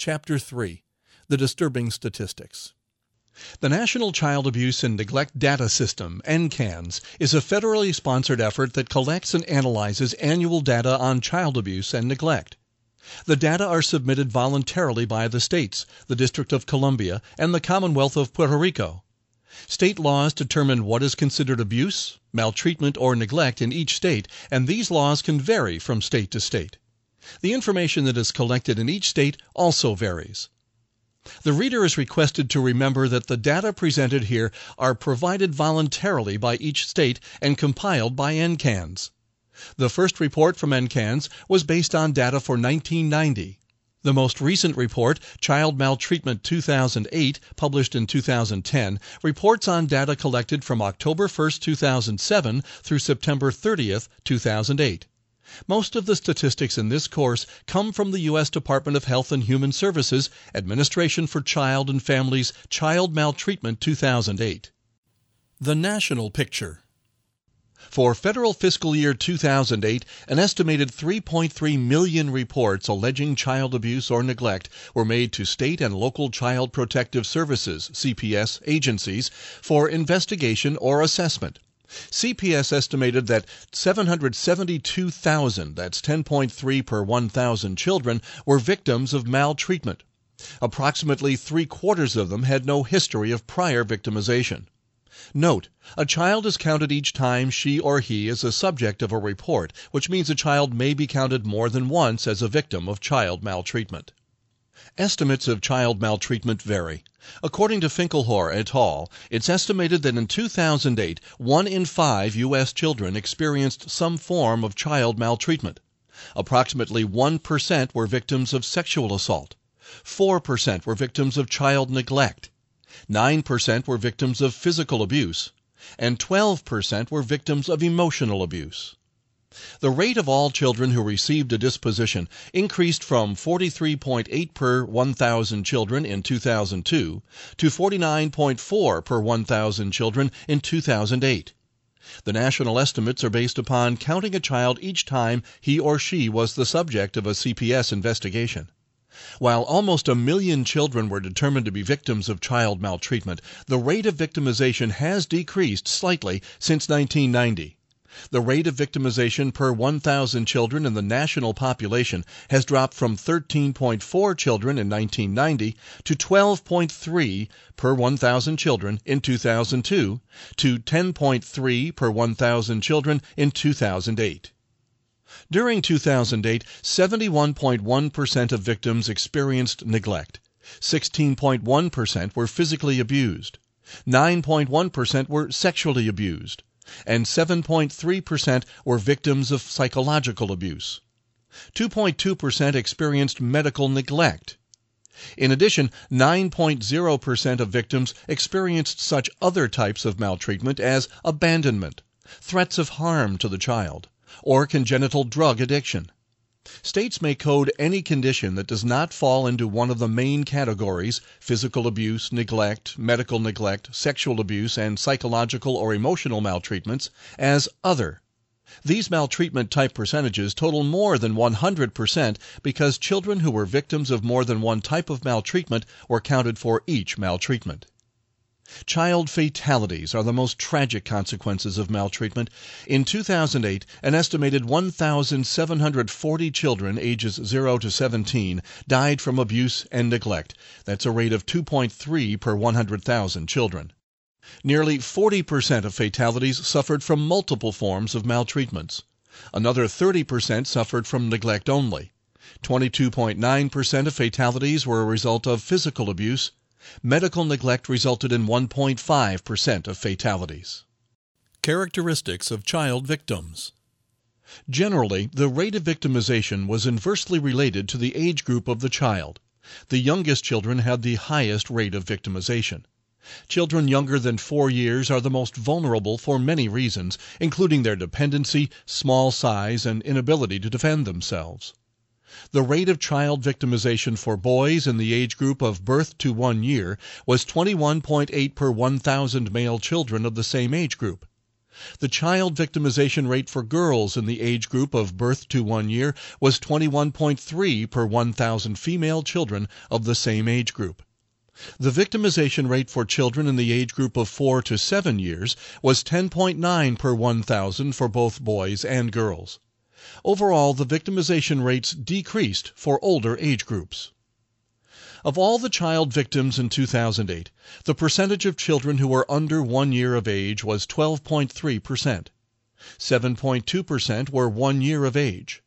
Chapter 3 The Disturbing Statistics The National Child Abuse and Neglect Data System, NCANDS, is a federally sponsored effort that collects and analyzes annual data on child abuse and neglect. The data are submitted voluntarily by the states, the District of Columbia, and the Commonwealth of Puerto Rico. State laws determine what is considered abuse, maltreatment, or neglect in each state, and these laws can vary from state to state. The information that is collected in each state also varies. The reader is requested to remember that the data presented here are provided voluntarily by each state and compiled by NCANDS. The first report from NCANDS was based on data for 1990. The most recent report, Child Maltreatment 2008, published in 2010, reports on data collected from October 1, 2007 through September 30, 2008. Most of the statistics in this course come from the U.S. Department of Health and Human Services Administration for Child and Families Child Maltreatment 2008. The National Picture For federal fiscal year 2008, an estimated 3.3 million reports alleging child abuse or neglect were made to state and local child protective services (CPS) agencies for investigation or assessment. CPS estimated that 772,000, that's 10.3 per 1,000 children, were victims of maltreatment. Approximately three quarters of them had no history of prior victimization. Note: A child is counted each time she or he is a subject of a report, which means a child may be counted more than once as a victim of child maltreatment. Estimates of child maltreatment vary. According to Finkelhor et al., it's estimated that in 2008 one in five U.S. children experienced some form of child maltreatment. Approximately 1 per cent were victims of sexual assault. 4 per cent were victims of child neglect. 9 per cent were victims of physical abuse. And 12 per cent were victims of emotional abuse. The rate of all children who received a disposition increased from 43.8 per 1,000 children in 2002 to 49.4 per 1,000 children in 2008. The national estimates are based upon counting a child each time he or she was the subject of a CPS investigation. While almost a million children were determined to be victims of child maltreatment, the rate of victimization has decreased slightly since 1990. The rate of victimization per 1,000 children in the national population has dropped from 13.4 children in 1990 to 12.3 per 1,000 children in 2002 to 10.3 per 1,000 children in 2008. During 2008, 71.1% of victims experienced neglect. 16.1% were physically abused. 9.1% were sexually abused and 7.3% were victims of psychological abuse. 2.2% experienced medical neglect. In addition, 9.0% of victims experienced such other types of maltreatment as abandonment, threats of harm to the child, or congenital drug addiction. States may code any condition that does not fall into one of the main categories physical abuse, neglect, medical neglect, sexual abuse, and psychological or emotional maltreatments as other. These maltreatment type percentages total more than 100% because children who were victims of more than one type of maltreatment were counted for each maltreatment. Child fatalities are the most tragic consequences of maltreatment. In 2008, an estimated 1,740 children ages 0 to 17 died from abuse and neglect. That's a rate of 2.3 per 100,000 children. Nearly 40% of fatalities suffered from multiple forms of maltreatments. Another 30% suffered from neglect only. 22.9% of fatalities were a result of physical abuse. Medical neglect resulted in 1.5% of fatalities. Characteristics of Child Victims Generally, the rate of victimization was inversely related to the age group of the child. The youngest children had the highest rate of victimization. Children younger than four years are the most vulnerable for many reasons, including their dependency, small size, and inability to defend themselves. The rate of child victimization for boys in the age group of birth to one year was 21.8 per 1,000 male children of the same age group. The child victimization rate for girls in the age group of birth to one year was 21.3 per 1,000 female children of the same age group. The victimization rate for children in the age group of 4 to 7 years was 10.9 per 1,000 for both boys and girls. Overall, the victimization rates decreased for older age groups. Of all the child victims in 2008, the percentage of children who were under one year of age was 12.3 percent. 7.2 percent were one year of age.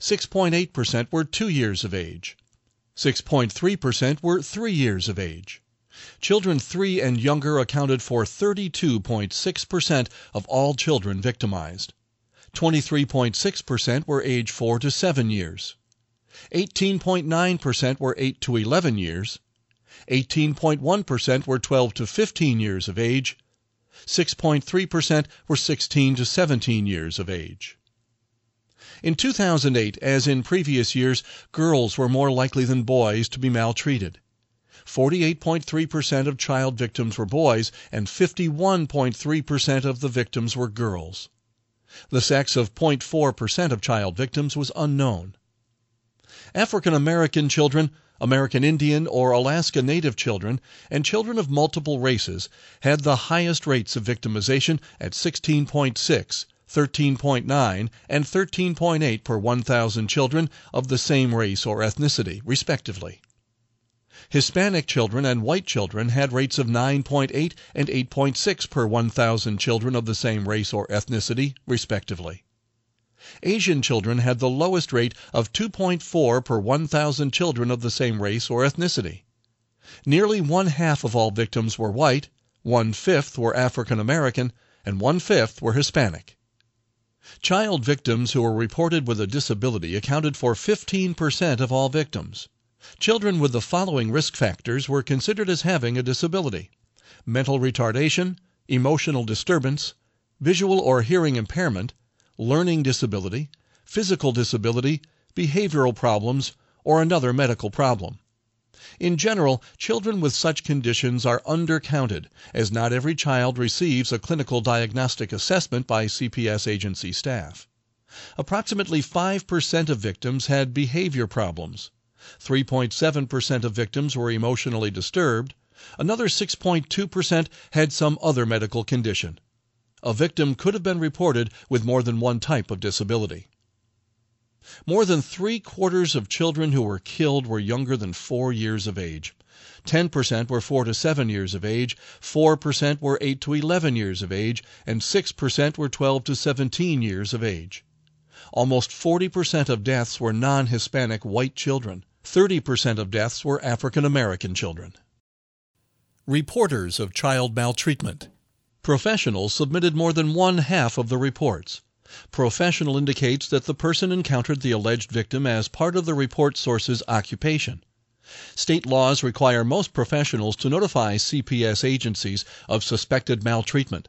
6.8 percent were two years of age. 6.3 percent were three years of age. Children three and younger accounted for 32.6 percent of all children victimized. 23.6 percent were age 4 to 7 years. 18.9% were 8 to 11 years, 18.1% were 12 to 15 years of age, 6.3% were 16 to 17 years of age. In 2008, as in previous years, girls were more likely than boys to be maltreated. 48.3% of child victims were boys, and 51.3% of the victims were girls. The sex of 0.4% of child victims was unknown. African American children, American Indian or Alaska Native children, and children of multiple races had the highest rates of victimization at 16.6, 13.9, and 13.8 per 1,000 children of the same race or ethnicity, respectively. Hispanic children and white children had rates of 9.8 and 8.6 per 1,000 children of the same race or ethnicity, respectively. Asian children had the lowest rate of 2.4 per 1,000 children of the same race or ethnicity. Nearly one half of all victims were white, one fifth were African American, and one fifth were Hispanic. Child victims who were reported with a disability accounted for 15% of all victims. Children with the following risk factors were considered as having a disability mental retardation, emotional disturbance, visual or hearing impairment, learning disability, physical disability, behavioral problems, or another medical problem. In general, children with such conditions are undercounted, as not every child receives a clinical diagnostic assessment by CPS agency staff. Approximately 5% of victims had behavior problems. 3.7% of victims were emotionally disturbed. Another 6.2% had some other medical condition a victim could have been reported with more than one type of disability. More than three quarters of children who were killed were younger than four years of age. 10% were 4 to 7 years of age, 4% were 8 to 11 years of age, and 6% were 12 to 17 years of age. Almost 40% of deaths were non Hispanic white children. 30% of deaths were African American children. Reporters of child maltreatment. Professionals submitted more than one half of the reports. Professional indicates that the person encountered the alleged victim as part of the report source's occupation. State laws require most professionals to notify CPS agencies of suspected maltreatment.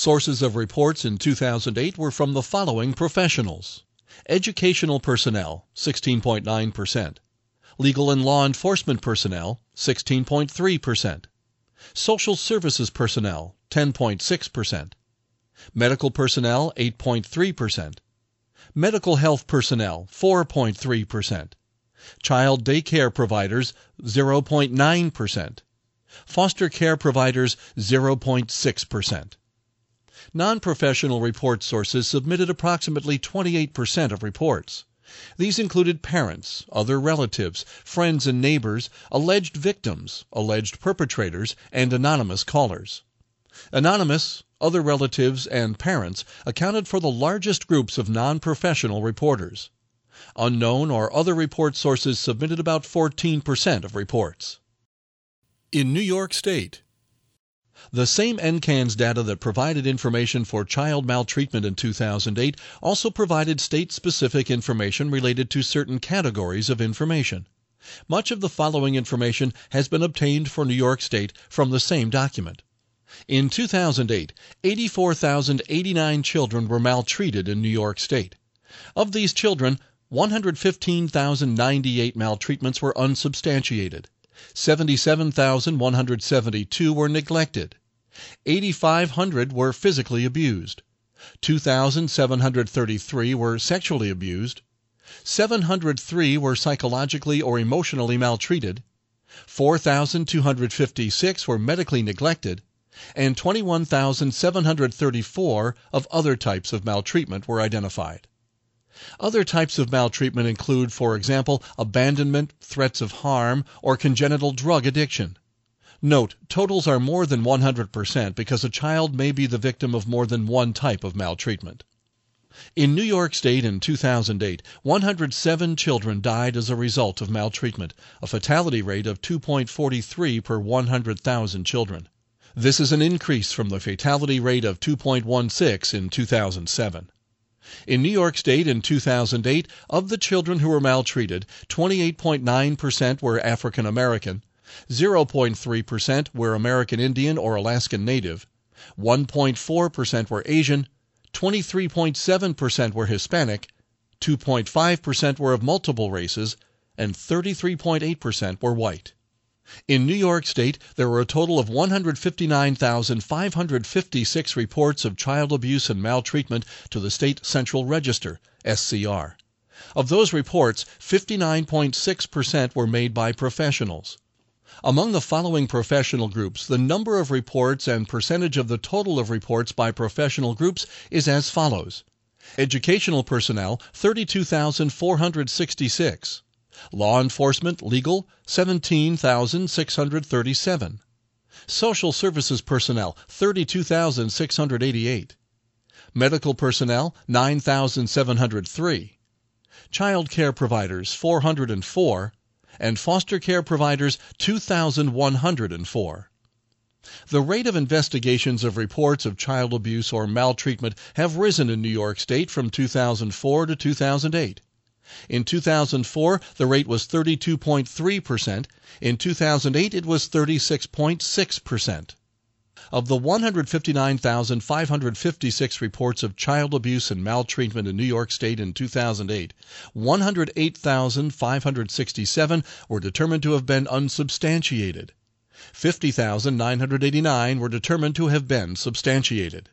Sources of reports in 2008 were from the following professionals educational personnel, 16.9%, legal and law enforcement personnel, 16.3%, social services personnel, 10.6%. Medical personnel, 8.3%. Medical health personnel, 4.3%. Child daycare providers, 0.9%. Foster care providers, 0.6%. Non-professional report sources submitted approximately 28% of reports. These included parents, other relatives, friends and neighbors, alleged victims, alleged perpetrators, and anonymous callers. Anonymous, other relatives, and parents accounted for the largest groups of non-professional reporters. Unknown or other report sources submitted about 14% of reports. In New York State, the same NCANDS data that provided information for child maltreatment in 2008 also provided state-specific information related to certain categories of information. Much of the following information has been obtained for New York State from the same document. In 2008, 84,089 children were maltreated in New York State. Of these children, 115,098 maltreatments were unsubstantiated. 77,172 were neglected. 8,500 were physically abused. 2,733 were sexually abused. 703 were psychologically or emotionally maltreated. 4,256 were medically neglected. And 21,734 of other types of maltreatment were identified. Other types of maltreatment include, for example, abandonment, threats of harm, or congenital drug addiction. Note, totals are more than 100% because a child may be the victim of more than one type of maltreatment. In New York State in 2008, 107 children died as a result of maltreatment, a fatality rate of 2.43 per 100,000 children. This is an increase from the fatality rate of 2.16 in 2007. In New York State in 2008, of the children who were maltreated, 28.9% were African American, 0.3% were American Indian or Alaskan Native, 1.4% were Asian, 23.7% were Hispanic, 2.5% were of multiple races, and 33.8% were white. In New York State, there were a total of 159,556 reports of child abuse and maltreatment to the State Central Register, SCR. Of those reports, 59.6% were made by professionals. Among the following professional groups, the number of reports and percentage of the total of reports by professional groups is as follows. Educational personnel, 32,466. Law enforcement, legal, 17,637. Social services personnel, 32,688. Medical personnel, 9,703. Child care providers, 404. And foster care providers, 2,104. The rate of investigations of reports of child abuse or maltreatment have risen in New York State from 2004 to 2008. In 2004, the rate was 32.3%. In 2008, it was 36.6%. Of the 159,556 reports of child abuse and maltreatment in New York State in 2008, 108,567 were determined to have been unsubstantiated. 50,989 were determined to have been substantiated.